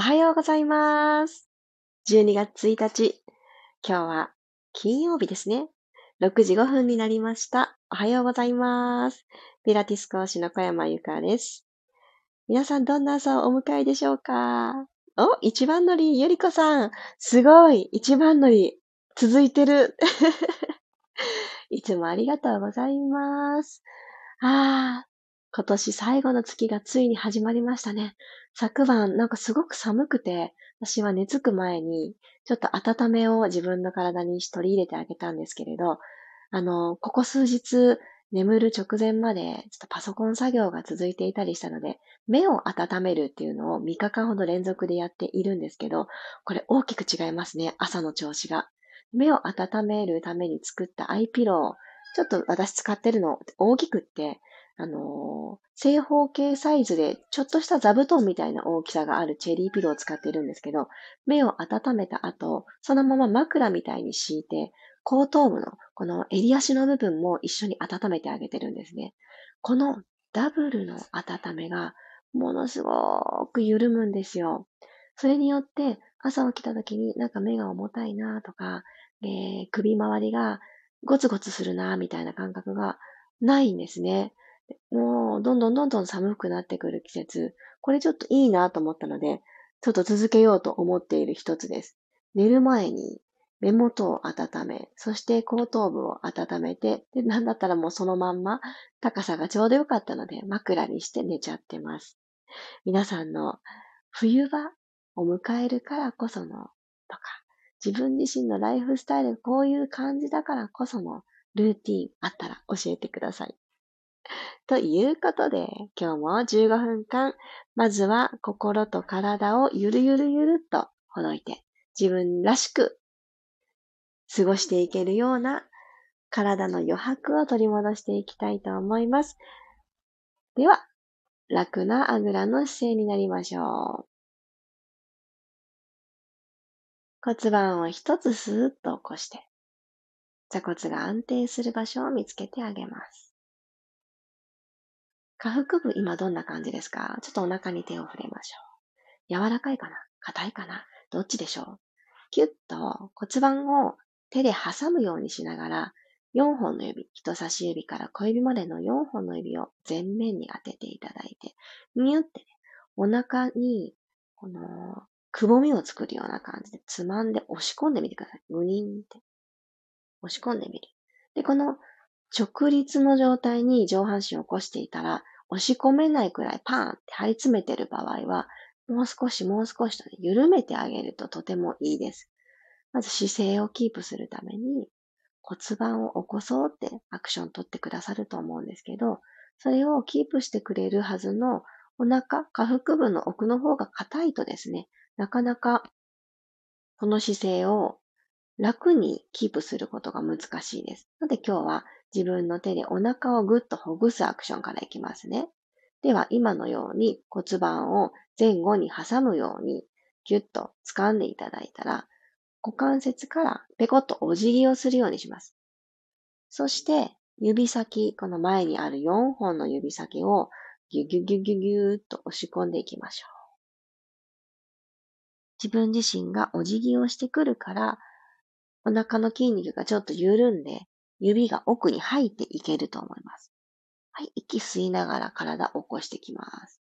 おはようございます。12月1日。今日は金曜日ですね。6時5分になりました。おはようございます。ピラティス講師の小山由かです。皆さんどんな朝をお迎えでしょうか？お、一番乗り、ゆりこさん。すごい。一番乗り。続いてる。いつもありがとうございます。ああ、今年最後の月がついに始まりましたね。昨晩なんかすごく寒くて、私は寝つく前にちょっと温めを自分の体に取り入れてあげたんですけれど、あの、ここ数日眠る直前までちょっとパソコン作業が続いていたりしたので、目を温めるっていうのを3日間ほど連続でやっているんですけど、これ大きく違いますね、朝の調子が。目を温めるために作ったアイピロー、ちょっと私使ってるの大きくって、あのー、正方形サイズで、ちょっとした座布団みたいな大きさがあるチェリーピローを使ってるんですけど、目を温めた後、そのまま枕みたいに敷いて、後頭部のこの襟足の部分も一緒に温めてあげてるんですね。このダブルの温めがものすごく緩むんですよ。それによって朝起きた時になんか目が重たいなとか、えー、首周りがゴツゴツするなみたいな感覚がないんですね。もう、どんどんどんどん寒くなってくる季節。これちょっといいなと思ったので、ちょっと続けようと思っている一つです。寝る前に目元を温め、そして後頭部を温めて、で、なんだったらもうそのまんま高さがちょうどよかったので枕にして寝ちゃってます。皆さんの冬場を迎えるからこそのとか、自分自身のライフスタイルこういう感じだからこそのルーティンあったら教えてください。ということで、今日も15分間、まずは心と体をゆるゆるゆるっとほどいて、自分らしく過ごしていけるような体の余白を取り戻していきたいと思います。では、楽なあぐらの姿勢になりましょう。骨盤を一つスーッと起こして、座骨が安定する場所を見つけてあげます。下腹部今どんな感じですか？ちょっとお腹に手を触れましょう。柔らかいかな？硬いかな？どっちでしょう？キュッと骨盤を手で挟むようにしながら、4本の指、人差し指から小指までの4本の指を前面に当てていただいて、ニュってね、お腹に、この、くぼみを作るような感じでつまんで押し込んでみてください。グニンって。押し込んでみる。で、この直立の状態に上半身を起こしていたら、押し込めないくらいパーンって張り詰めてる場合は、もう少しもう少しと、ね、緩めてあげるととてもいいです。まず姿勢をキープするために骨盤を起こそうってアクション取ってくださると思うんですけど、それをキープしてくれるはずのお腹、下腹部の奥の方が硬いとですね、なかなかこの姿勢を楽にキープすることが難しいです。なので今日は自分の手でお腹をぐっとほぐすアクションからいきますね。では、今のように骨盤を前後に挟むようにギュッと掴んでいただいたら、股関節からペコッとお辞儀をするようにします。そして、指先、この前にある4本の指先をギュギュギュギュギューっと押し込んでいきましょう。自分自身がお辞儀をしてくるから、お腹の筋肉がちょっと緩んで、指が奥に入っていけると思います。はい、息吸いながら体を起こしてきます。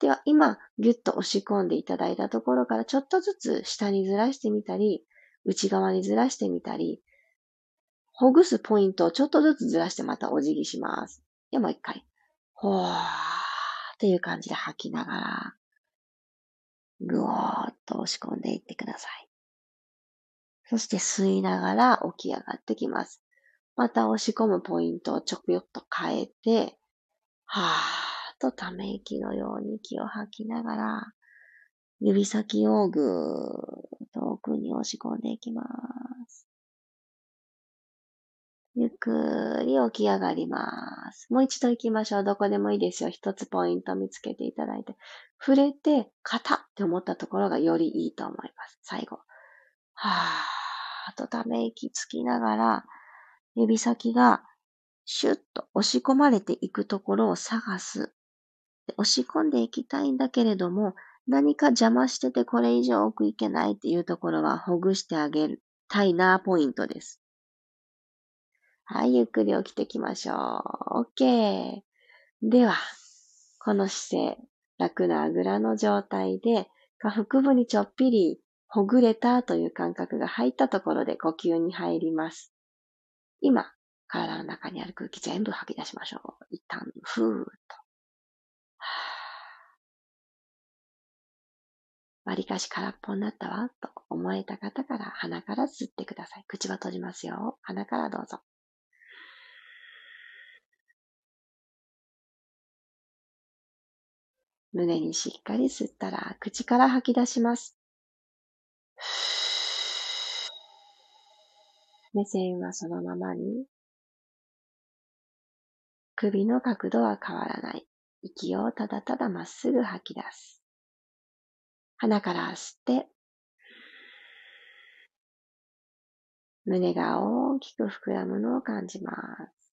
では、今、ぎゅっと押し込んでいただいたところからちょっとずつ下にずらしてみたり、内側にずらしてみたり、ほぐすポイントをちょっとずつずらしてまたお辞儀します。で、もう一回。ほーっていう感じで吐きながら、ぐおーっと押し込んでいってください。そして吸いながら起き上がってきます。また押し込むポイントをちょくよっと変えて、はーっとため息のように息を吐きながら、指先をぐーっと奥に押し込んでいきます。ゆっくり起き上がります。もう一度行きましょう。どこでもいいですよ。一つポイント見つけていただいて。触れて、肩って思ったところがよりいいと思います。最後。はーっとため息つきながら、指先がシュッと押し込まれていくところを探す。押し込んでいきたいんだけれども、何か邪魔しててこれ以上奥行けないっていうところはほぐしてあげたいなポイントです。はい、ゆっくり起きてきましょう。OK。では、この姿勢、楽なあぐらの状態で、下腹部にちょっぴりほぐれたという感覚が入ったところで呼吸に入ります。今、体の中にある空気全部吐き出しましょう。一旦、ふーっと。わりかし空っぽになったわ、と思えた方から鼻から吸ってください。口は閉じますよ。鼻からどうぞ。胸にしっかり吸ったら口から吐き出します。目線はそのままに。首の角度は変わらない。息をただただまっすぐ吐き出す。鼻から吸って、胸が大きく膨らむのを感じます。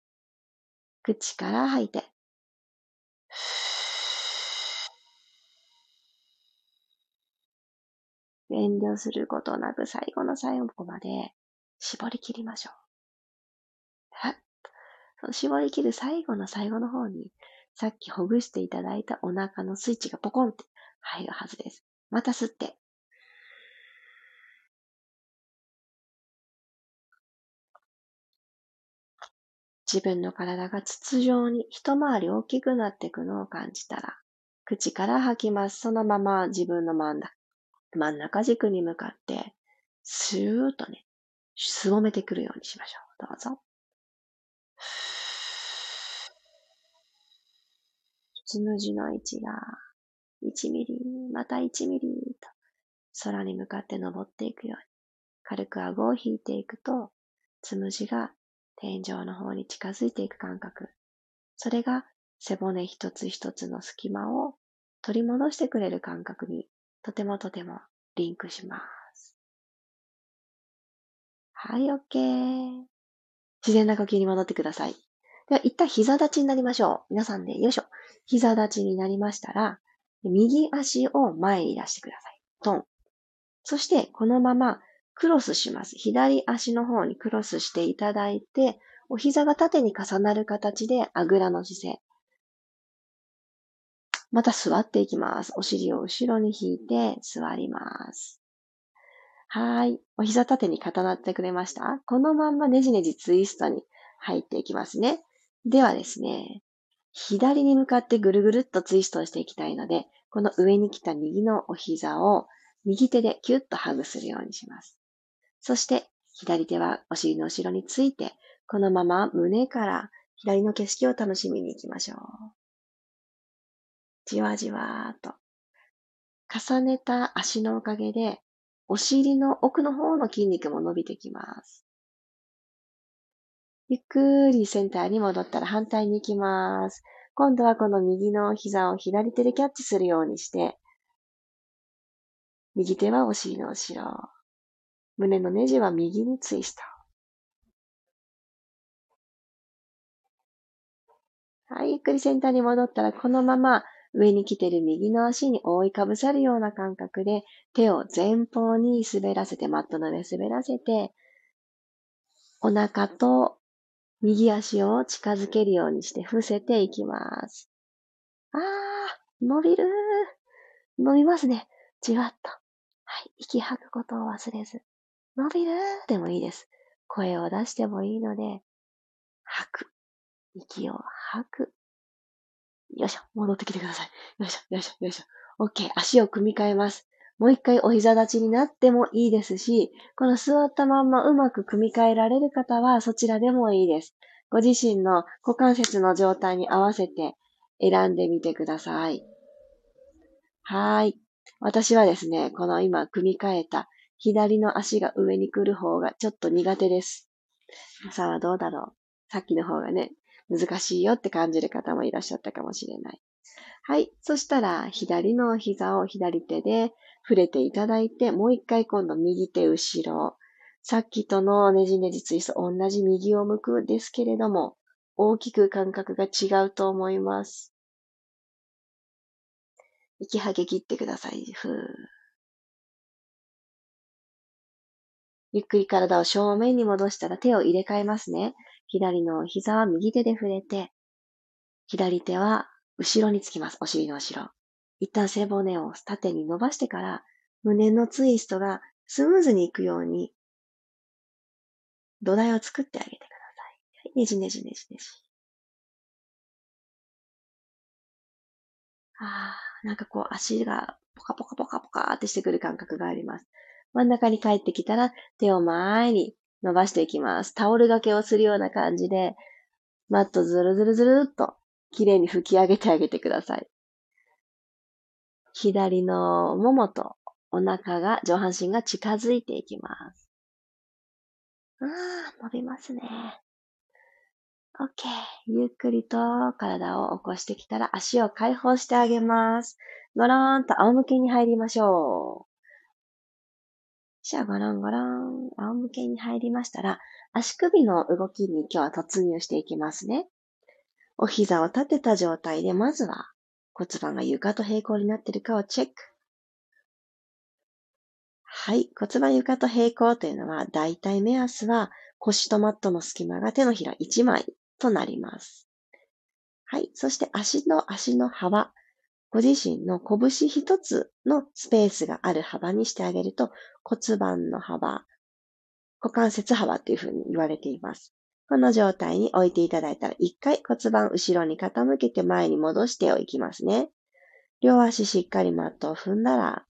口から吐いて、遠慮することなく最後の最後まで絞り切りましょう。はっ。その絞り切る最後の最後の方に、さっきほぐしていただいたお腹のスイッチがポコンって入るはずです。また吸って。自分の体が筒状に一回り大きくなっていくのを感じたら、口から吐きます。そのまま自分の真ん中真ん中軸に向かって、スーッとね、すぼめてくるようにしましょう。どうぞ。つむじの位置が1ミリ、また1ミリと空に向かって登っていくように、軽く顎を引いていくと、つむじが天井の方に近づいていく感覚。それが背骨一つ一つの隙間を取り戻してくれる感覚にとてもとてもリンクします。はい、OK。自然な呼吸に戻ってください。では、一旦膝立ちになりましょう。皆さんで、よいしょ。膝立ちになりましたら、右足を前に出してください。トン。そして、このままクロスします。左足の方にクロスしていただいて、お膝が縦に重なる形であぐらの姿勢。また座っていきます。お尻を後ろに引いて座ります。はい。お膝縦に固まってくれました？このまんまねじねじツイストに入っていきますね。ではですね、左に向かってぐるぐるっとツイストをしていきたいので、この上に来た右のお膝を右手でキュッとハグするようにします。そして、左手はお尻の後ろについて、このまま胸から左の景色を楽しみに行きましょう。じわじわーと。重ねた足のおかげで、お尻の奥の方の筋肉も伸びてきます。ゆっくりセンターに戻ったら反対に行きます。今度はこの右の膝を左手でキャッチするようにして、右手はお尻の後ろ。胸のネジは右にツイスト。はい、ゆっくりセンターに戻ったら、このまま上に来てる右の足に覆いかぶさるような感覚で手を前方に滑らせて、マットの上滑らせて、お腹と右足を近づけるようにして伏せていきます。あー、伸びるー伸びますね。じわっと。はい。息吐くことを忘れず。伸びるーでもいいです。声を出してもいいので、吐く。息を吐く。よいしょ。戻ってきてください。よいしょ、よいしょ、よいしょ。OK。足を組み替えます。もう一回お膝立ちになってもいいですし、この座ったまんまうまく組み替えられる方はそちらでもいいです。ご自身の股関節の状態に合わせて選んでみてください。はい。私はですね、この今組み替えた左の足が上に来る方がちょっと苦手です。皆さんはどうだろうさっきの方がね、難しいよって感じる方もいらっしゃったかもしれない。はい。そしたら、左の膝を左手で触れていただいて、もう一回今度右手後ろ。さっきとのねじねじツイスト、同じ右を向くですけれども、大きく感覚が違うと思います。息吐き切ってください。ふー。ゆっくり体を正面に戻したら手を入れ替えますね。左の膝は右手で触れて、左手は後ろにつきます。お尻の後ろ。一旦背骨を縦に伸ばしてから、胸のツイストがスムーズにいくように、土台を作ってあげてください。ねじねじねじねじ。ああ、なんかこう足がポカポカポカポカってしてくる感覚があります。真ん中に帰ってきたら手を前に伸ばしていきます。タオル掛けをするような感じで、マットずるずるずるっと綺麗に拭き上げてあげてください。左のももとお腹が、上半身が近づいていきます。ああ、伸びますね。OK。ゆっくりと体を起こしてきたら足を解放してあげます。ゴローンと仰向けに入りましょう。じゃあゴロンゴロン、仰向けに入りましたら、足首の動きに今日は突入していきますね。お膝を立てた状態で、まずは骨盤が床と平行になっているかをチェック。はい。骨盤床と平行というのは、だいたい目安は腰とマットの隙間が手のひら1枚となります。はい。そして足の足の幅。ご自身の拳一つのスペースがある幅にしてあげると骨盤の幅、股関節幅というふうに言われています。この状態に置いていただいたら、一回骨盤後ろに傾けて前に戻しておきますね。両足しっかりマットを踏んだら、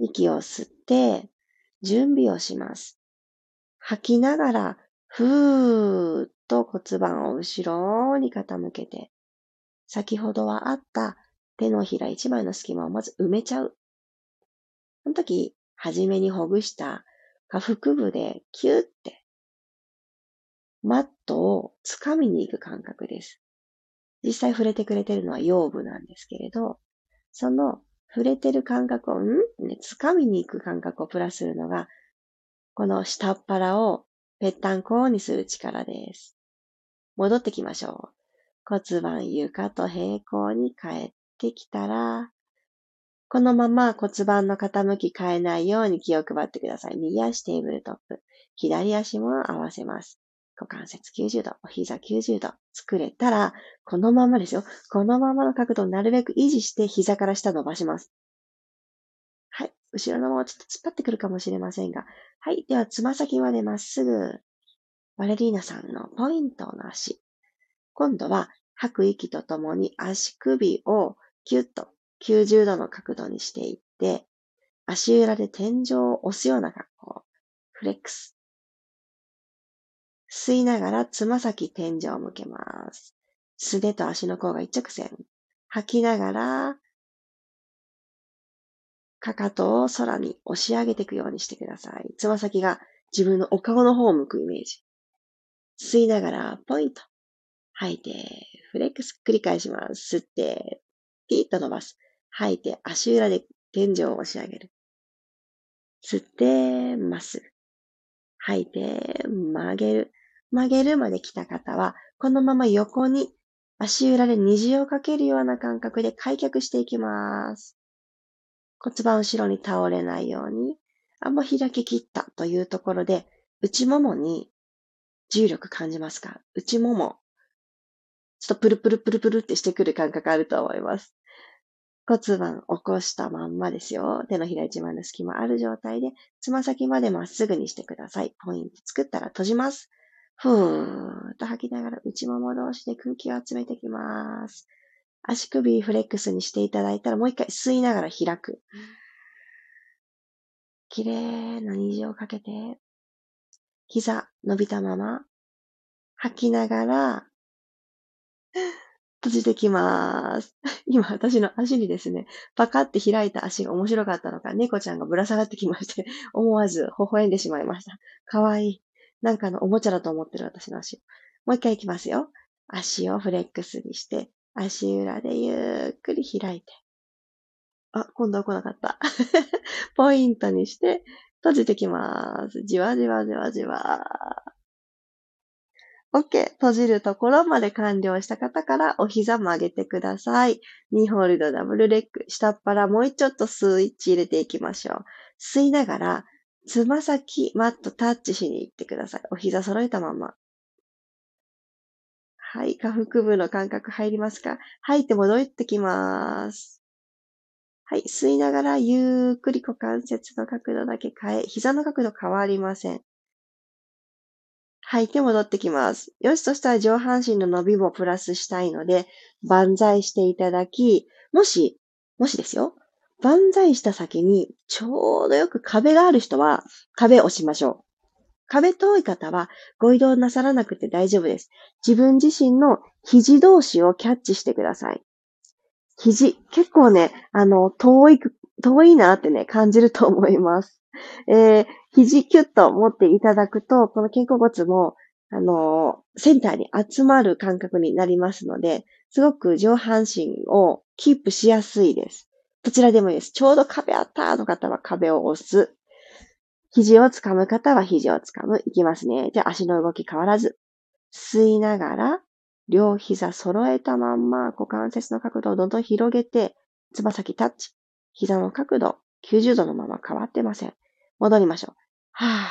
息を吸って、準備をします。吐きながら、ふーっと骨盤を後ろに傾けて、先ほどはあった手のひら一枚の隙間をまず埋めちゃう。その時、はじめにほぐした下腹部でキューってマットを掴みに行く感覚です。実際触れてくれてるのは腰部なんですけれど、その触れてる感覚を、ん？ね、掴みに行く感覚をプラスするのが、この下っ腹をぺったんこにする力です。戻ってきましょう。骨盤床と平行に帰ってきたら、このまま骨盤の傾き変えないように気を配ってください。右足テーブルトップ。左足も合わせます。股関節90度、お膝90度作れたら、このままですよ。このままの角度をなるべく維持して膝から下伸ばします。はい。後ろのままちょっと突っ張ってくるかもしれませんが。はい。では、つま先までまっすぐ。バレリーナさんのポイントの足。今度は吐く息とともに足首をキュッと90度の角度にしていって、足裏で天井を押すような格好。フレックス。吸いながらつま先天井を向けます。素手と足の甲が一直線。吐きながら、かかとを空に押し上げていくようにしてください。つま先が自分のお顔の方を向くイメージ。吸いながら、ポイント。吐いて、フレックス繰り返します。吸って、ピーッと伸ばす。吐いて、足裏で天井を押し上げる。吸って、ます。吐いて、曲げる。曲げるまで来た方は、このまま横に足裏で虹をかけるような感覚で開脚していきます。骨盤後ろに倒れないように、あんま開き切ったというところで、内ももに重力感じますか？内もも。ちょっとプルプルプルプルってしてくる感覚あると思います。骨盤起こしたまんまですよ。手のひら一枚の隙間ある状態で、つま先までまっすぐにしてください。ポイント作ったら閉じます。ふーっと吐きながら内もも同士で空気を集めてきます。足首フレックスにしていただいたらもう一回吸いながら開く。綺麗な虹をかけて、膝伸びたまま、吐きながら、閉じてきます。今私の足にですね、パカって開いた足が面白かったのか、猫ちゃんがぶら下がってきまして、思わず微笑んでしまいました。かわいい。なんかのおもちゃだと思ってる私の足。もう一回いきますよ。足をフレックスにして、足裏でゆっくり開いて。あ、今度は来なかった。ポイントにして閉じてきます。じわじわじわじわ。OK。閉じるところまで完了した方からお膝曲げてください。ニーホールドダブルレッグ。下っ腹もうちょっとスイッチ入れていきましょう。吸いながら、つま先、マットタッチしに行ってください。お膝揃えたまま。はい。下腹部の感覚入りますか？吐いて戻ってきます。はい。吸いながら、ゆっくり股関節の角度だけ変え、膝の角度変わりません。吐いて戻ってきます。よし、そしたら上半身の伸びもプラスしたいので、万歳していただき、もし、もしですよ。万歳した先に、ちょうどよく壁がある人は、壁を押しましょう。壁遠い方は、ご移動なさらなくて大丈夫です。自分自身の肘同士をキャッチしてください。肘、結構ね、あの、遠い、遠いなってね、感じると思います。えー、肘キュッと持っていただくと、この肩甲骨も、あのー、センターに集まる感覚になりますので、すごく上半身をキープしやすいです。どちらでもいいです。ちょうど壁あったーの方は壁を押す。肘を掴む方は肘を掴む。いきますね。じゃあ足の動き変わらず。吸いながら、両膝揃えたまんま、股関節の角度をどんどん広げて、つま先タッチ。膝の角度、90度のまま変わってません。戻りましょう。はぁ。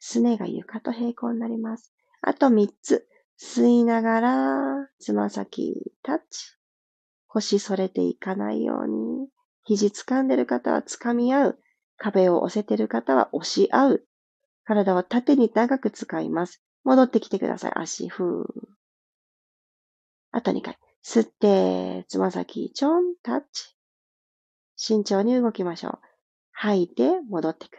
すねが床と平行になります。あと3つ。吸いながら、つま先タッチ。腰反れていかないように。肘掴んでる方は掴み合う。壁を押せてる方は押し合う。体を縦に長く使います。戻ってきてください。足、ふー。あと2回。吸って、つま先、ちょん、タッチ。慎重に動きましょう。吐いて、戻ってくる。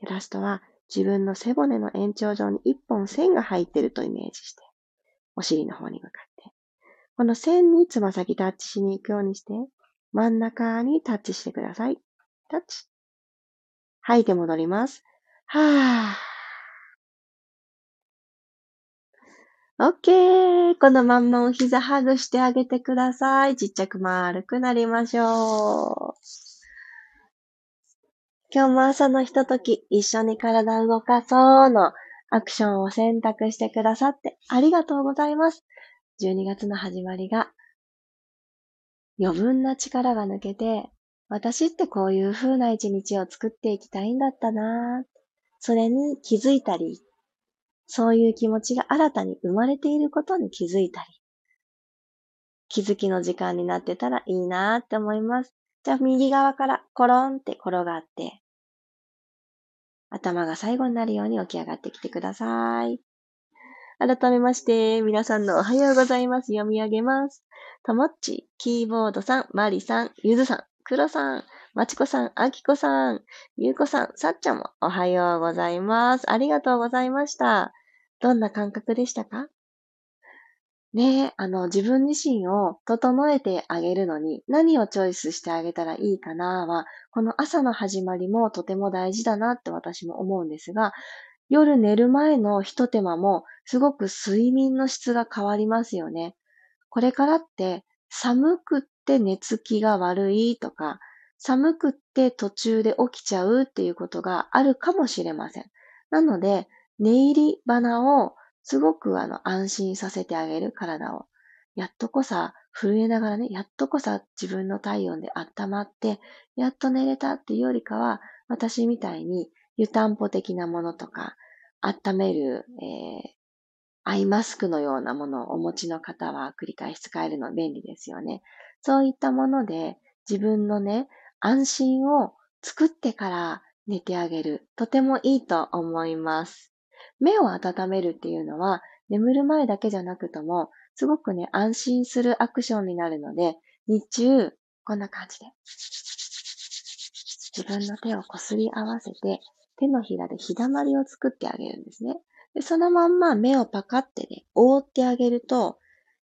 でラストは、自分の背骨の延長上に一本線が入ってるとイメージして、お尻の方に向かって、この線につま先タッチしに行くようにして、真ん中にタッチしてください。タッチ。吐いて戻ります。はぁ。オッケー。このまんまお膝ハグしてあげてください。ちっちゃく丸くなりましょう。今日も朝のひととき、一緒に体動かそうのアクションを選択してくださってありがとうございます。12月の始まりが余分な力が抜けて、私ってこういう風な一日を作っていきたいんだったなそれに気づいたり、そういう気持ちが新たに生まれていることに気づいたり、気づきの時間になってたらいいなって思います。じゃあ右側からコロンって転がって、頭が最後になるように起き上がってきてください。改めまして、皆さんのおはようございます。読み上げます。ともっち、キーボードさん、まりさん、ゆずさん、くろさん、まちこさん、あきこさん、ゆうこさん、さっちゃんもおはようございます。ありがとうございました。どんな感覚でしたか？ねえ、あの、自分自身を整えてあげるのに何をチョイスしてあげたらいいかなは、この朝の始まりもとても大事だなって私も思うんですが、夜寝る前の一手間もすごく睡眠の質が変わりますよね。これからって寒くって寝つきが悪いとか、寒くって途中で起きちゃうっていうことがあるかもしれません。なので、寝入り花をすごくあの安心させてあげる体を。やっとこさ、震えながらね、やっとこさ自分の体温で温まって、やっと寝れたっていうよりかは、私みたいに湯たんぽ的なものとか、温める、えー、アイマスクのようなものをお持ちの方は繰り返し使えるの便利ですよね。そういったもので自分のね、安心を作ってから寝てあげる。とてもいいと思います。目を温めるっていうのは、眠る前だけじゃなくとも、すごくね、安心するアクションになるので、日中、こんな感じで、自分の手をこすり合わせて、手のひらでひだまりを作ってあげるんですね。でそのまんま目をパカってね、覆ってあげると、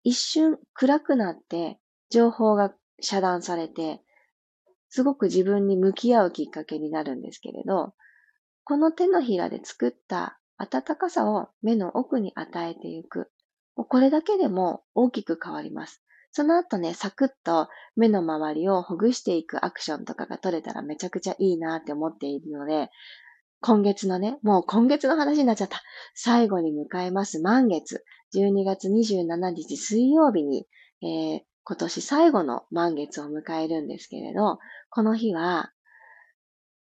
一瞬暗くなって、情報が遮断されて、すごく自分に向き合うきっかけになるんですけれど、この手のひらで作った暖かさを目の奥に与えていく。これだけでも大きく変わります。その後ね、サクッと目の周りをほぐしていくアクションとかが取れたらめちゃくちゃいいなって思っているので、今月のね、もう今月の話になっちゃった。最後に迎えます満月。12月27日水曜日に、えー、今年最後の満月を迎えるんですけれど、この日は、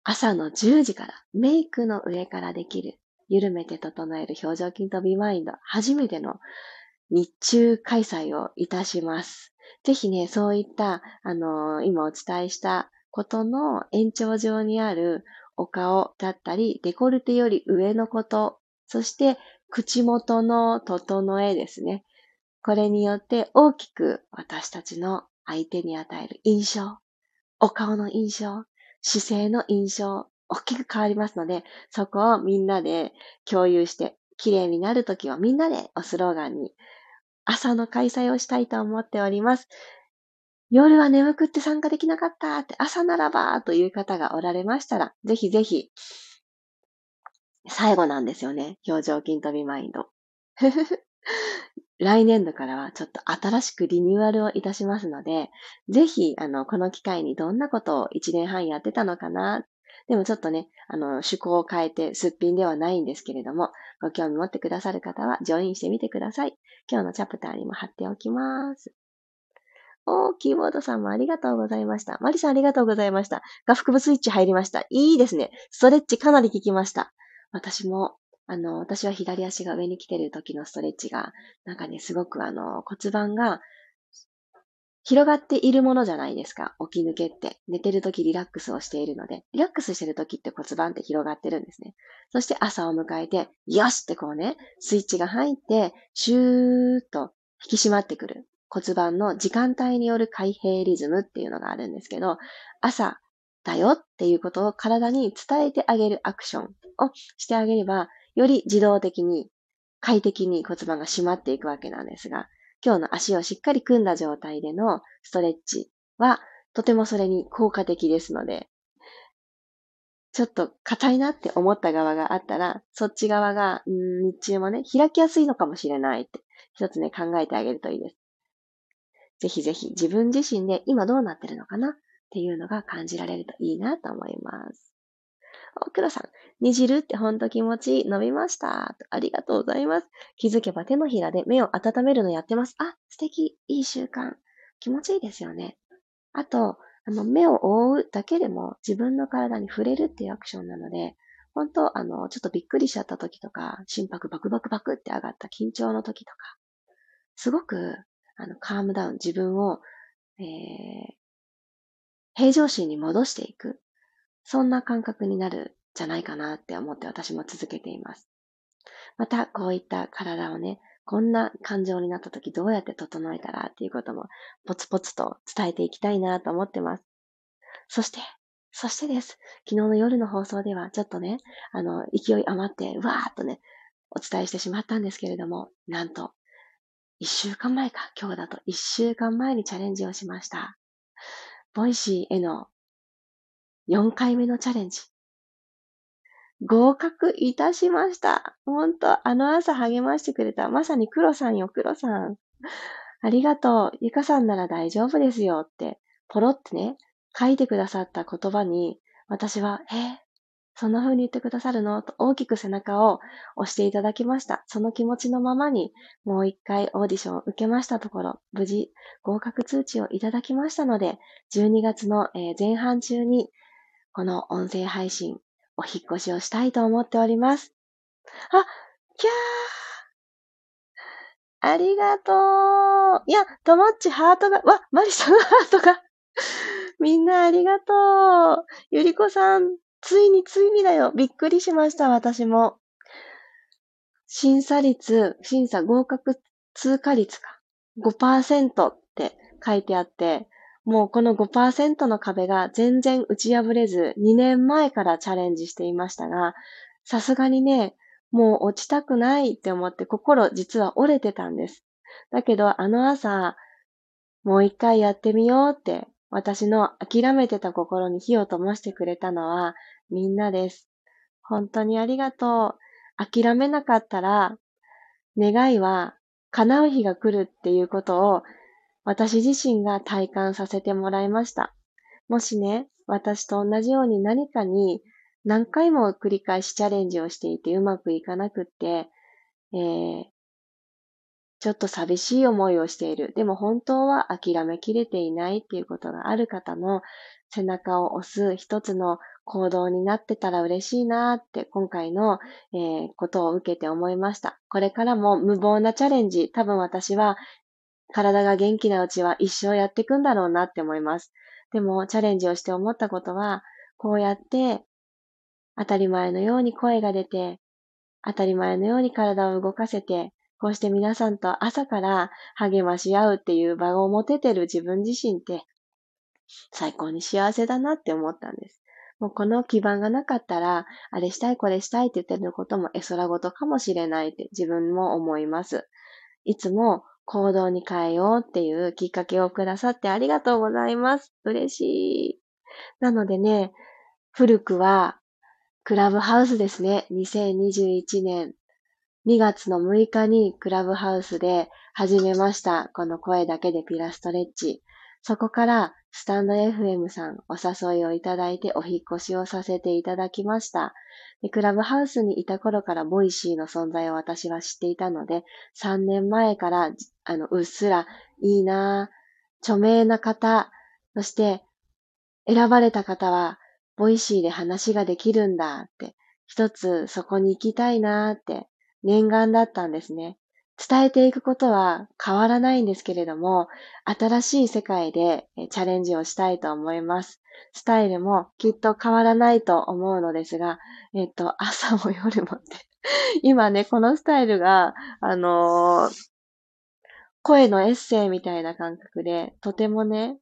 朝の10時からメイクの上からできる、緩めて整える表情筋とビマインド、初めての日中開催をいたします。ぜひね、そういった、あのー、今お伝えしたことの延長上にあるお顔だったり、デコルテより上のこと、そして口元の整えですね。これによって大きく私たちの相手に与える印象、お顔の印象、姿勢の印象、大きく変わりますので、そこをみんなで共有して、綺麗になるときはみんなでおスローガンに朝の開催をしたいと思っております。夜は眠くって参加できなかったって、朝ならばという方がおられましたら、ぜひぜひ、最後なんですよね。表情筋飛びマインド。来年度からはちょっと新しくリニューアルをいたしますので、ぜひ、あの、この機会にどんなことを1年半やってたのかな。でもちょっとね、あの、趣向を変えてすっぴんではないんですけれども、ご興味持ってくださる方は、ジョインしてみてください。今日のチャプターにも貼っておきます。おー、キーボードさんもありがとうございました。マリさんありがとうございました。画腹部スイッチ入りました。いいですね。ストレッチかなり効きました。私も、あの、私は左足が上に来てる時のストレッチが、なんかね、すごくあの、骨盤が広がっているものじゃないですか。起き抜けって。寝てる時リラックスをしているので、リラックスしてる時って骨盤って広がってるんですね。そして朝を迎えて、よしってこうね、スイッチが入って、シューッと引き締まってくる。骨盤の時間帯による開閉リズムっていうのがあるんですけど、朝だよっていうことを体に伝えてあげるアクションをしてあげれば、より自動的に快適に骨盤が締まっていくわけなんですが、今日の足をしっかり組んだ状態でのストレッチはとてもそれに効果的ですので、ちょっと硬いなって思った側があったら、そっち側が、ん日中もね、開きやすいのかもしれないって、一つね、考えてあげるといいです。ぜひぜひ自分自身で今どうなってるのかなっていうのが感じられるといいなと思います。お、黒さん、煮汁ってほんと気持ちいい。伸びました。ありがとうございます。気づけば手のひらで目を温めるのやってます。あ、素敵。いい習慣。気持ちいいですよね。あと、あの、目を覆うだけでも自分の体に触れるっていうアクションなので、本当あの、ちょっとびっくりしちゃった時とか、心拍バクバクバクって上がった緊張の時とか、すごくあの、カームダウン、自分を、えー、平常心に戻していく。そんな感覚になるじゃないかなって思って私も続けています。また、こういった体をね、こんな感情になった時どうやって整えたらっていうこともポツポツと伝えていきたいなと思ってます。そして、そしてです。昨日の夜の放送ではちょっとね、あの、勢い余って、うわーっとね、お伝えしてしまったんですけれども、なんと、一週間前か、今日だと一週間前にチャレンジをしました。Voicy への4回目のチャレンジ。合格いたしました。ほんと、あの朝励ましてくれた。まさに黒さんよ、黒さん。ありがとう。ゆかさんなら大丈夫ですよって、ポロってね、書いてくださった言葉に、私は、えそんな風に言ってくださるの？と大きく背中を押していただきました。その気持ちのままにもう一回オーディションを受けましたところ、無事合格通知をいただきましたので、12月の前半中にこの音声配信お引越しをしたいと思っております。あ、キャーありがとういや、ともっちハートが、わ、マリさんハートが みんなありがとうゆりこさん、ついについにだよ。びっくりしました、私も。審査率、審査合格通過率か。5%って書いてあって、もうこの5%の壁が全然打ち破れず、2年前からチャレンジしていましたが、さすがにね、もう落ちたくないって思って心実は折れてたんです。だけどあの朝、もう一回やってみようって私の諦めてた心に火を灯してくれたのは、みんなです。本当にありがとう。諦めなかったら、願いは叶う日が来るっていうことを私自身が体感させてもらいました。もしね、私と同じように何かに何回も繰り返しチャレンジをしていてうまくいかなくって、えー、ちょっと寂しい思いをしている。でも本当は諦めきれていないっていうことがある方の背中を押す一つの行動になってたら嬉しいなって今回の、えー、ことを受けて思いました。これからも無謀なチャレンジ、多分私は体が元気なうちは一生やっていくんだろうなって思います。でもチャレンジをして思ったことは、こうやって当たり前のように声が出て、当たり前のように体を動かせて、こうして皆さんと朝から励まし合うっていう場を持ててる自分自身って最高に幸せだなって思ったんです。もうこの基盤がなかったら、あれしたいこれしたいって言ってることも絵空事かもしれないって自分も思います。いつも行動に変えようっていうきっかけをくださってありがとうございます。嬉しい。なのでね、古くはクラブハウスですね。2021年2月の6日にクラブハウスで始めました。この声だけでピラストレッチ。そこからスタンド FM さんお誘いをいただいてお引越しをさせていただきました。でクラブハウスにいた頃から Voicy の存在を私は知っていたので、3年前からあのうっすらいいなぁ著名な方、そして選ばれた方は Voicy で話ができるんだって、一つそこに行きたいなって念願だったんですね。伝えていくことは変わらないんですけれども、新しい世界でチャレンジをしたいと思います。スタイルもきっと変わらないと思うのですが、えっと、朝も夜もって。今ね、このスタイルが、あのー、声のエッセイみたいな感覚で、とてもね、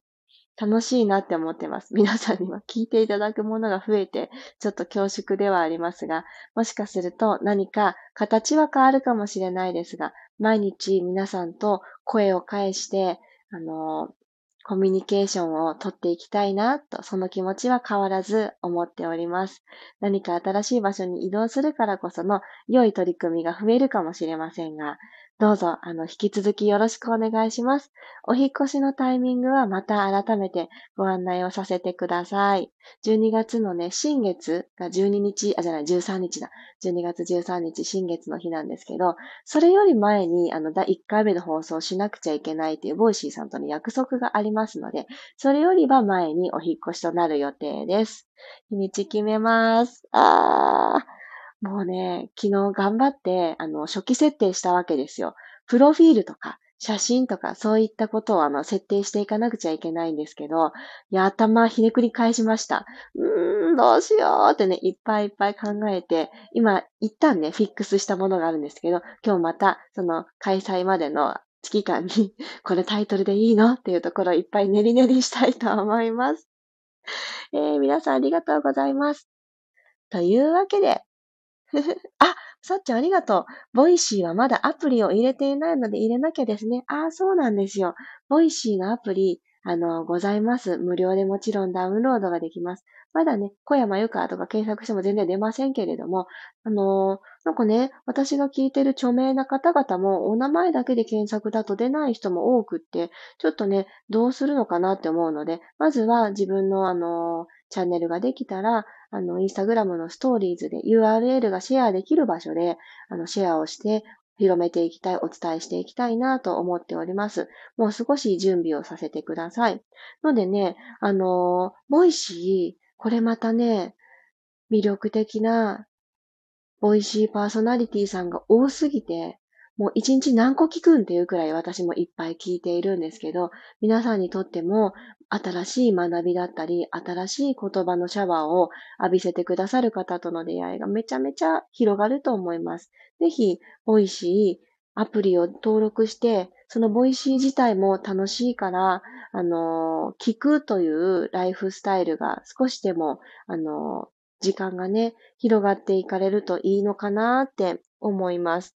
楽しいなって思ってます。皆さんには聞いていただくものが増えて、ちょっと恐縮ではありますが、もしかすると何か形は変わるかもしれないですが、毎日皆さんと声を返して、あの、コミュニケーションをとっていきたいなと、その気持ちは変わらず思っております。何か新しい場所に移動するからこその良い取り組みが増えるかもしれませんが、どうぞ、あの、引き続きよろしくお願いします。お引越しのタイミングはまた改めてご案内をさせてください。12月のね、新月が12日、あ、じゃない、13日だ。12月13日、新月の日なんですけど、それより前に、あの、第1回目の放送しなくちゃいけないっていう Voicy さんとの約束がありますので、それよりは前にお引越しとなる予定です。日にち決めます。あー。もうね、昨日頑張って、あの、初期設定したわけですよ。プロフィールとか、写真とか、そういったことをあの、設定していかなくちゃいけないんですけど、いや、頭ひねくり返しました。うーん、どうしようってね、いっぱいいっぱい考えて、今、一旦ね、フィックスしたものがあるんですけど、今日また、その、開催までの期間に、これタイトルでいいのっていうところいっぱい練り練りしたいと思います。えー、皆さんありがとうございます。というわけで、あ、さっちゃんありがとう。 Voicy はまだアプリを入れていないので入れなきゃですね。ああ、そうなんですよ。Voicy のアプリ、あの、ございます。無料でもちろんダウンロードができます。まだね、小山由かとか検索しても全然出ませんけれども、あのー、なんかね、私が聞いてる著名な方々もお名前だけで検索だと出ない人も多くって、ちょっとね、どうするのかなって思うので、まずは自分のあの、チャンネルができたら、あの、インスタグラムのストーリーズで URL がシェアできる場所で、あの、シェアをして広めていきたい、お伝えしていきたいなと思っております。もう少し準備をさせてください。のでね、あの、 Voicy、これまたね、魅力的な Voicy パーソナリティさんが多すぎて、もう一日何個聞くんっていうくらい私もいっぱい聞いているんですけど、皆さんにとっても新しい学びだったり、新しい言葉のシャワーを浴びせてくださる方との出会いがめちゃめちゃ広がると思います。ぜひ、 Voicy、アプリを登録して、その Voicy 自体も楽しいから、あの、聞くというライフスタイルが少しでも、あの、時間がね、広がっていかれるといいのかなって思います。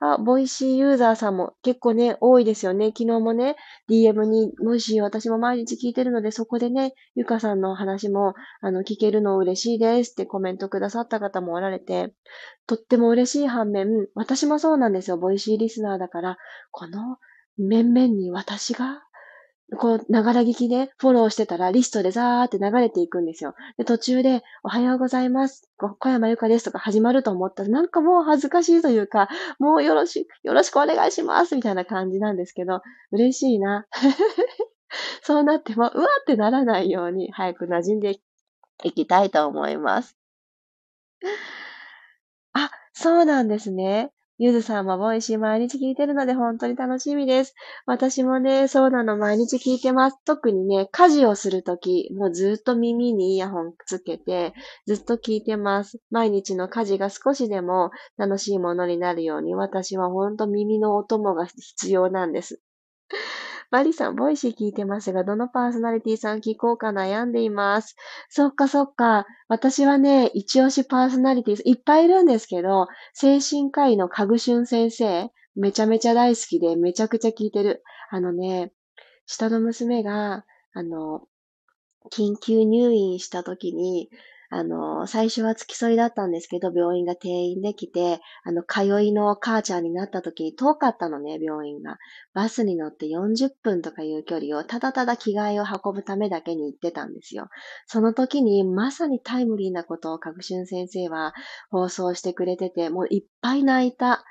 あ、 Voicy ユーザーさんも結構ね、多いですよね。昨日もね、DM に、 Voicy 私も毎日聞いてるので、そこでね、ゆかさんの話も、あの、聞けるの嬉しいですってコメントくださった方もおられて、とっても嬉しい反面、私もそうなんですよ。 Voicy リスナーだから、この面々に私がこう、ながら聞きでフォローしてたらリストでザーって流れていくんですよ。で、途中で、おはようございます。小山由かですとか始まると思ったら、なんかもう恥ずかしいというか、もうよろし、よろしくお願いしますみたいな感じなんですけど、嬉しいな。そうなっても、うわってならないように、早く馴染んでいきたいと思います。あ、そうなんですね。ゆずさんも Voicy 毎日聞いてるので本当に楽しみです。私もね、そうなの毎日聞いてます。特にね、家事をするとき、もうずっと耳にイヤホンつけて、ずっと聞いてます。毎日の家事が少しでも楽しいものになるように、私は本当耳のお供が必要なんです。マリさん、 Voicy 聞いてますが、どのパーソナリティさん聞こうか悩んでいます。そっかそっか。私はね、一押しパーソナリティいっぱいいるんですけど、精神科医のかぐしゅん先生、めちゃめちゃ大好きで、めちゃくちゃ聞いてる。あのね、下の娘が、あの、緊急入院した時に、あの、最初は付き添いだったんですけど、病院が定員できて、あの、通いの母ちゃんになった時遠かったのね、病院が。バスに乗って40分とかいう距離をただただ着替えを運ぶためだけに行ってたんですよ。その時にまさにタイムリーなことを角春先生は放送してくれてて、もういっぱい泣いた。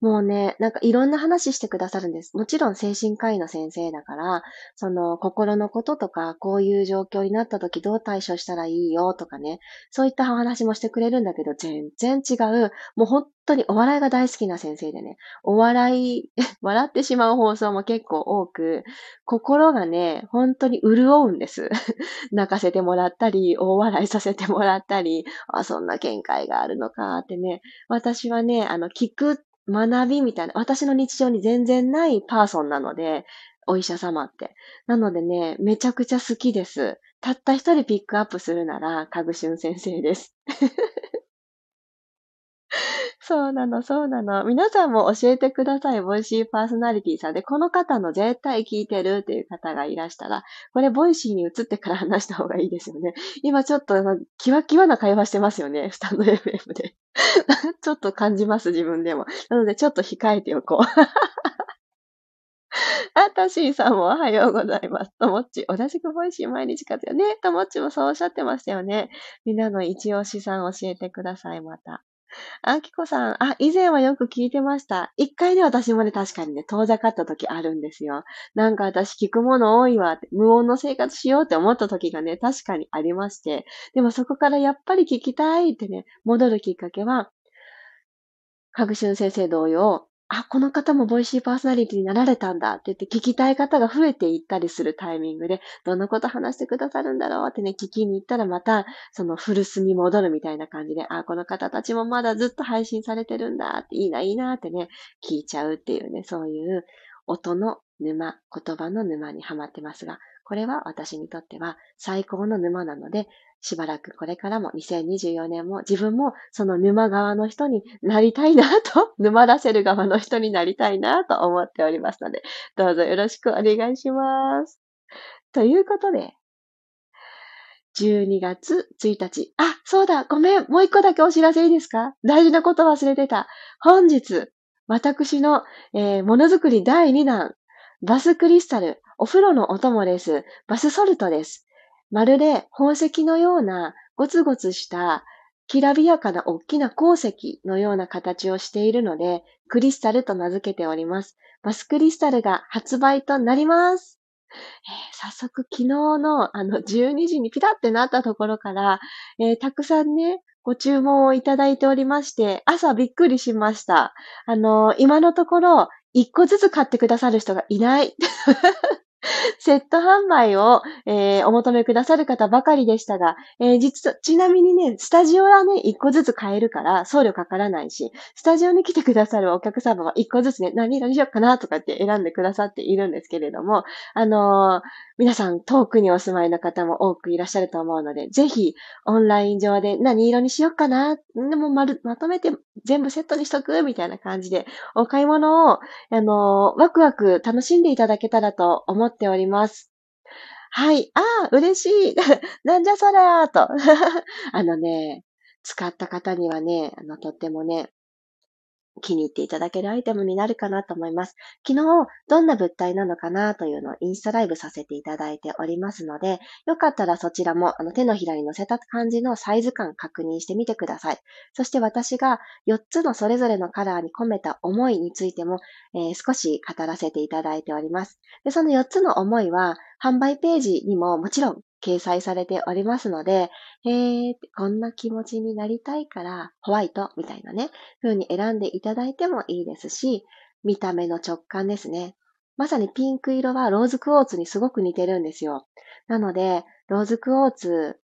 もうね、なんかいろんな話してくださるんです。もちろん精神科医の先生だから、その心のこととか、こういう状況になった時どう対処したらいいよとかね、そういった話もしてくれるんだけど、全然違う、もう本当にお笑いが大好きな先生でね、お笑い、笑ってしまう放送も結構多く、心がね、本当に潤うんです。泣かせてもらったり、大笑いさせてもらったり、あ、そんな見解があるのかってね、私はね、あの、聞く学びみたいな、私の日常に全然ないパーソンなので、お医者様って。なのでね、めちゃくちゃ好きです。たった一人ピックアップするなら、かぐしゅん先生です。そうなの、そうなの。皆さんも教えてください。ボイシーパーソナリティさんで、この方の絶対聞いてるっていう方がいらしたら、これ Voicy に移ってから話した方がいいですよね。今ちょっと、キワキワな会話してますよね。 stand.fm で。ちょっと感じます、自分でも。なので、ちょっと控えておこう。あ、タシーさんもおはようございます。ともっち、同じく Voicy 毎日活用ね。ともっちもそうおっしゃってましたよね。みんなの一押しさん教えてください、また。あきこさん、あ、以前はよく聞いてました。一回で私もね、確かにね、遠ざかった時あるんですよ。なんか私聞くもの多いわって、無音の生活しようって思った時がね、確かにありまして。でもそこからやっぱり聞きたいってね、戻るきっかけは、かぐしゅん先生同様、あ、この方もボイシーパーソナリティになられたんだって言って聞きたい方が増えていったりするタイミングで、どんなこと話してくださるんだろうってね、聞きに行ったらまた、その古巣に戻るみたいな感じで、あ、この方たちもまだずっと配信されてるんだって、いいな、いいなってね、聞いちゃうっていうね、そういう音の沼、言葉の沼にはまってますが、これは私にとっては最高の沼なので、しばらくこれからも2024年も自分もその沼側の人になりたいなと、沼らせる側の人になりたいなと思っておりますので、どうぞよろしくお願いします。ということで、12月1日。あ、そうだ、ごめん。もう一個だけお知らせいいですか？大事なこと忘れてた。本日、私の、えー、ものづくり第2弾、バスクリスタル、お風呂のお供です。バスソルトです。まるで宝石のようなゴツゴツしたきらびやかな大きな鉱石のような形をしているので、クリスタルと名付けております。バスクリスタルが発売となります。えー、早速昨日のあの 12時にピタってなったところから、えー、たくさんね、ご注文をいただいておりまして、朝びっくりしました。あのー、今のところ、一個ずつ買ってくださる人がいない。セット販売を、えー、お求めくださる方ばかりでしたが、えー、実は、ちなみにね、スタジオはね、一個ずつ買えるから送料かからないし、スタジオに来てくださるお客様は一個ずつね、何色にしようかなとかって選んでくださっているんですけれども、あのー、皆さん遠くにお住まいの方も多くいらっしゃると思うので、ぜひオンライン上で何色にしようかな、でもまる、まとめて全部セットにしとく？みたいな感じで、お買い物を、あのー、ワクワク楽しんでいただけたらと思っております。はい。ああ、嬉しい。なんじゃそりゃーと。あのね、使った方にはね、あの、とってもね、気に入っていただけるアイテムになるかなと思います。昨日、どんな物体なのかなというのをインスタライブさせていただいておりますので、よかったらそちらもあの手のひらに乗せた感じのサイズ感確認してみてください。そして私が4つのそれぞれのカラーに込めた思いについても、えー、少し語らせていただいております。でその4つの思いは、販売ページにももちろん掲載されておりますので、えー、こんな気持ちになりたいからホワイトみたいなね、風に選んでいただいてもいいですし、見た目の直感ですね。まさにピンク色はローズクォーツにすごく似てるんですよ。なので、ローズクォーツ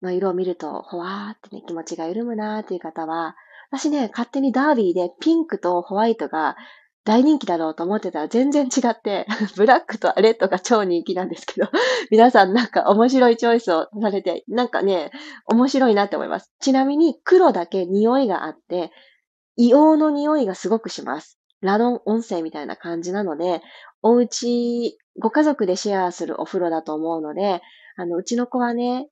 の色を見ると、ほわーってね、気持ちが緩むなーっていう方は、私ね、勝手にダービーでピンクとホワイトが大人気だろうと思ってたら全然違って、ブラックとレッドが超人気なんですけど、皆さんなんか面白いチョイスをされて、なんかね、面白いなって思います。ちなみに黒だけ匂いがあって、硫黄の匂いがすごくします。ラドン音声みたいな感じなので、お家、ご家族でシェアするお風呂だと思うので、あの、うちの子はね、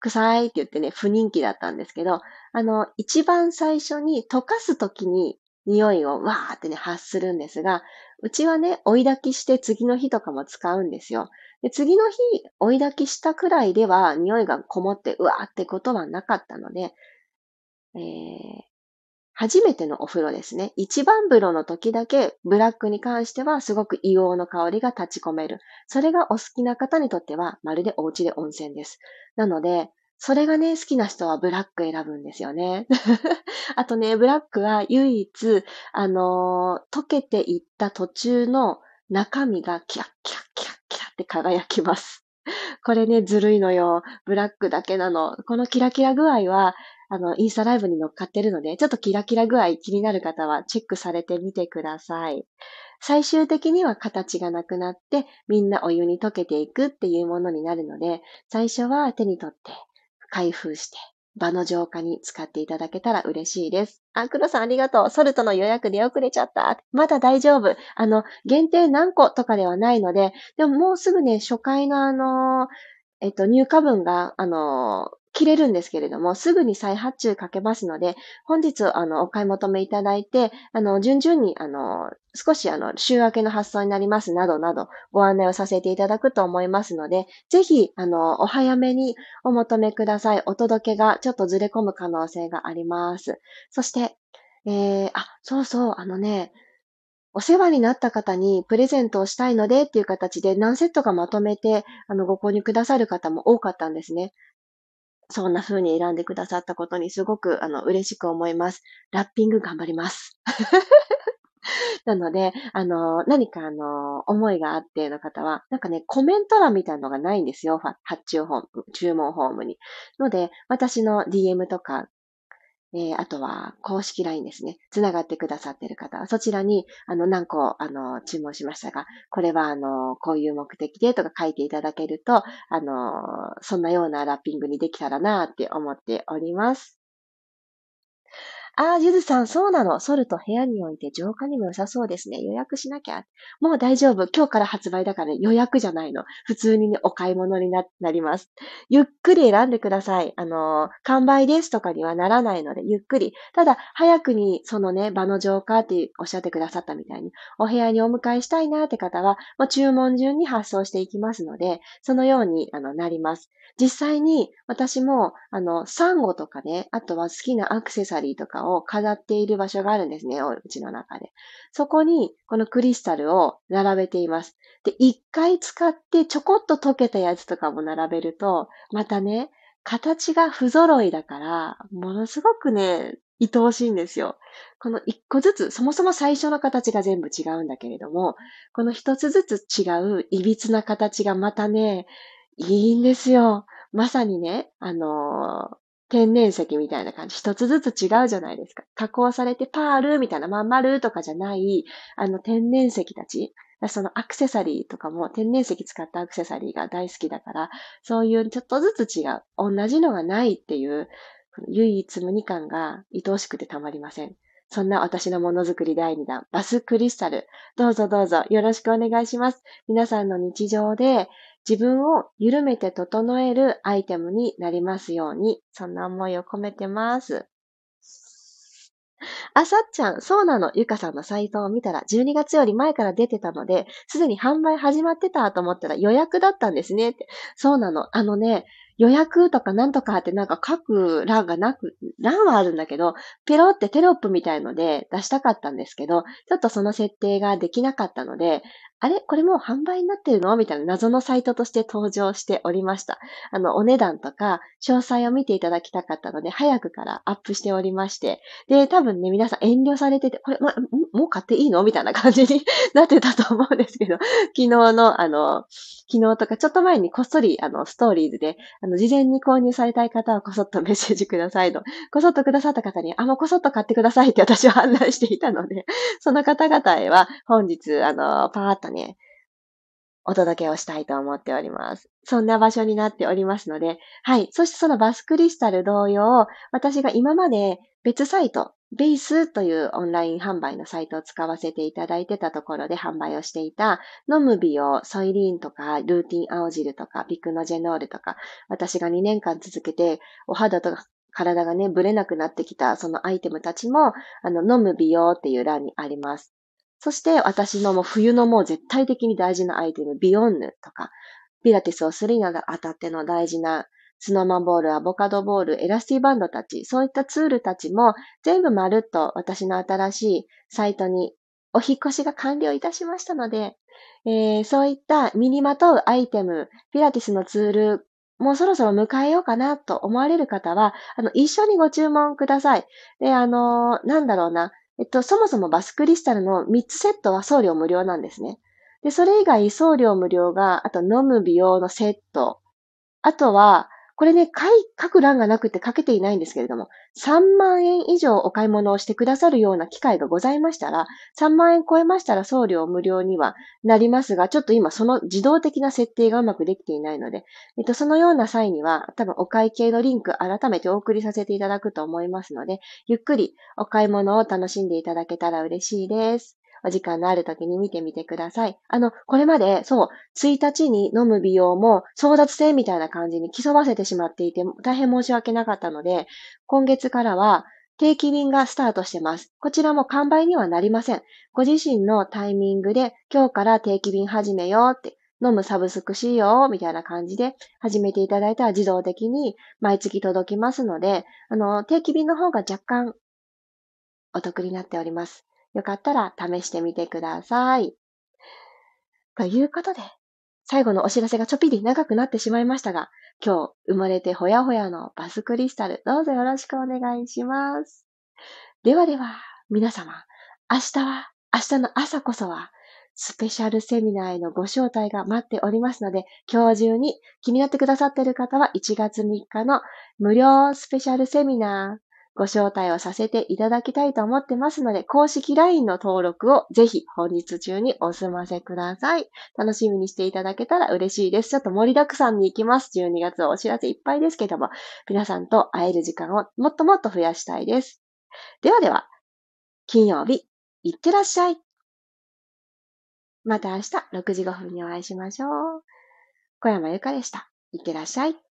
臭いって言ってね、不人気だったんですけど、あの、一番最初に溶かすときに匂いをわーってね、発するんですが、うちはね、追い焚きして次の日とかも使うんですよ。で次の日、追い焚きしたくらいでは、匂いがこもって、うわーってことはなかったので、えー、初めてのお風呂ですね。一番風呂の時だけ、ブラックに関してはすごく硫黄の香りが立ち込める。それがお好きな方にとっては、まるでお家で温泉です。なので、それがね、好きな人はブラック選ぶんですよね。あとね、ブラックは唯一、あのー、溶けていった途中の中身がキラッキラッキラッキラって輝きます。これね、ずるいのよ。ブラックだけなの。このキラキラ具合は、あの、インスタライブに乗っかってるので、ちょっとキラキラ具合気になる方はチェックされてみてください。最終的には形がなくなって、みんなお湯に溶けていくっていうものになるので、最初は手に取って開封して、場の浄化に使っていただけたら嬉しいです。あ、黒さんありがとう。ソルトの予約出遅れちゃった。まだ大丈夫。あの、限定何個とかではないので、でももうすぐね、初回のあの、えっと、入荷分が、あの、切れるんですけれども、すぐに再発注かけますので、本日、あの、お買い求めいただいて、あの、順々に、あの、少し、あの、週明けの発送になりますなどなど、ご案内をさせていただくと思いますので、ぜひ、あの、お早めにお求めください。お届けがちょっとずれ込む可能性があります。そして、えー、あ、そうそう、あのね、お世話になった方にプレゼントをしたいのでっていう形で何セットかまとめてあのご購入くださる方も多かったんですね。そんな風に選んでくださったことにすごくあの嬉しく思います。ラッピング頑張ります。なので、あの、何かあの、思いがあっての方は、なんかね、コメント欄みたいなのがないんですよ。発注ホーム、注文ホームに。ので、私の DM とかえー、あとは公式 LINE ですね。つながってくださっている方は、そちらに、あの、何個、あの、注文しましたが、これは、あの、こういう目的でとか書いていただけると、あの、そんなようなラッピングにできたらなって思っております。ああ、ゆずさん、そうなの。ソルト部屋に置いて浄化にも良さそうですね。予約しなきゃ。もう大丈夫。今日から発売だから予約じゃないの。普通に、ね、お買い物になります。ゆっくり選んでください。あの、完売ですとかにはならないので、ゆっくり。ただ、早くにそのね、場の浄化っておっしゃってくださったみたいに、お部屋にお迎えしたいなって方は、もう注文順に発送していきますので、そのようにあのなります。実際に私も、あの、サンゴとかね、あとは好きなアクセサリーとかを飾っている場所があるんですね、うちの中で。そこに、このクリスタルを並べています。で、一回使ってちょこっと溶けたやつとかも並べると、またね、形が不揃いだから、ものすごくね、愛おしいんですよ。この一個ずつ、そもそも最初の形が全部違うんだけれども、この一つずつ違う歪な形がまたね、いいんですよ。まさにね、あのー、天然石みたいな感じ。一つずつ違うじゃないですか。加工されてパールみたいな、まん丸とかじゃない、あの天然石たち。そのアクセサリーとかも天然石使ったアクセサリーが大好きだから、そういうちょっとずつ違う。同じのがないっていう、唯一無二感が愛おしくてたまりません。そんな私のものづくり第2弾、バスクリスタル。どうぞどうぞよろしくお願いします。皆さんの日常で自分を緩めて整えるアイテムになりますように、そんな思いを込めてます。あさっちゃん、そうなの。ゆかさんのサイトを見たら、12月より前から出てたので、すでに販売始まってたと思ったら予約だったんですねって。そうなの。あのね、予約とかなんとかってなんか書く欄がなく、欄はあるんだけど、ペロってテロップみたいので出したかったんですけど、ちょっとその設定ができなかったので、あれ？これもう販売になってるの？みたいな謎のサイトとして登場しておりました。あの、お値段とか、詳細を見ていただきたかったので、早くからアップしておりまして、で、多分ね、皆さん遠慮されてて、これ、ま、もう買っていいの？みたいな感じに なってたと思うんですけど、昨日の、あの、昨日とかちょっと前にこっそり、あの、ストーリーズで、あの、事前に購入されたい方はこそっとメッセージくださいと、こそっとくださった方に、あ、もうこそっと買ってくださいって私は案内していたので、その方々へは、本日、あの、パーッとね、お届けをしたいと思っております。そんな場所になっておりますので、はい。そしてそのバスクリスタル同様、私が今まで別サイト、ベースというオンライン販売のサイトを使わせていただいてたところで販売をしていた、飲む美容、ソイリーンとか、ルーティン青汁とか、ビクノジェノールとか、私が2年間続けて、お肌と体がね、ブレなくなってきたそのアイテムたちも、あの、飲む美容っていう欄にあります。そして私のもう冬のもう絶対的に大事なアイテム、ビヨンヌとか、ピラティスをするにあたっての大事なスノーマンボール、アボカドボール、エラスティバンドたち、そういったツールたちも全部まるっと私の新しいサイトにお引越しが完了いたしましたので、えー、そういった身にまとうアイテム、ピラティスのツール、もうそろそろ迎えようかなと思われる方は、あの、一緒にご注文ください。で、あのー、なんだろうな。えっと、そもそもバスクリスタルの3つセットは送料無料なんですね。で、それ以外送料無料が、あと飲む美容のセット。あとは、これね、書く欄がなくて書けていないんですけれども、3万円以上お買い物をしてくださるような機会がございましたら、3万円超えましたら送料無料にはなりますが、ちょっと今その自動的な設定がうまくできていないので、えっと、そのような際には、多分お会計のリンク改めてお送りさせていただくと思いますので、ゆっくりお買い物を楽しんでいただけたら嬉しいです。お時間のある時に見てみてください。あの、これまで、そう、1日に飲む美容も争奪戦みたいな感じに競わせてしまっていて、大変申し訳なかったので、今月からは定期便がスタートしてます。こちらも完売にはなりません。ご自身のタイミングで今日から定期便始めようって、飲むサブスクしようみたいな感じで始めていただいたら自動的に毎月届きますので、あの、定期便の方が若干お得になっております。よかったら試してみてください。ということで、最後のお知らせがちょっぴり長くなってしまいましたが、今日生まれてほやほやのバスクリスタル、どうぞよろしくお願いします。ではでは、皆様、明日は、明日の朝こそは、スペシャルセミナーへのご招待が待っておりますので、今日中に気になってくださっている方は1月3日の無料スペシャルセミナー、ご招待をさせていただきたいと思ってますので、公式 LINE の登録をぜひ本日中にお済ませください。楽しみにしていただけたら嬉しいです。ちょっと盛りだくさんに行きます。12月お知らせいっぱいですけども、皆さんと会える時間をもっともっと増やしたいです。ではでは、金曜日、いってらっしゃい。また明日6時5分にお会いしましょう。小山由かでした。いってらっしゃい。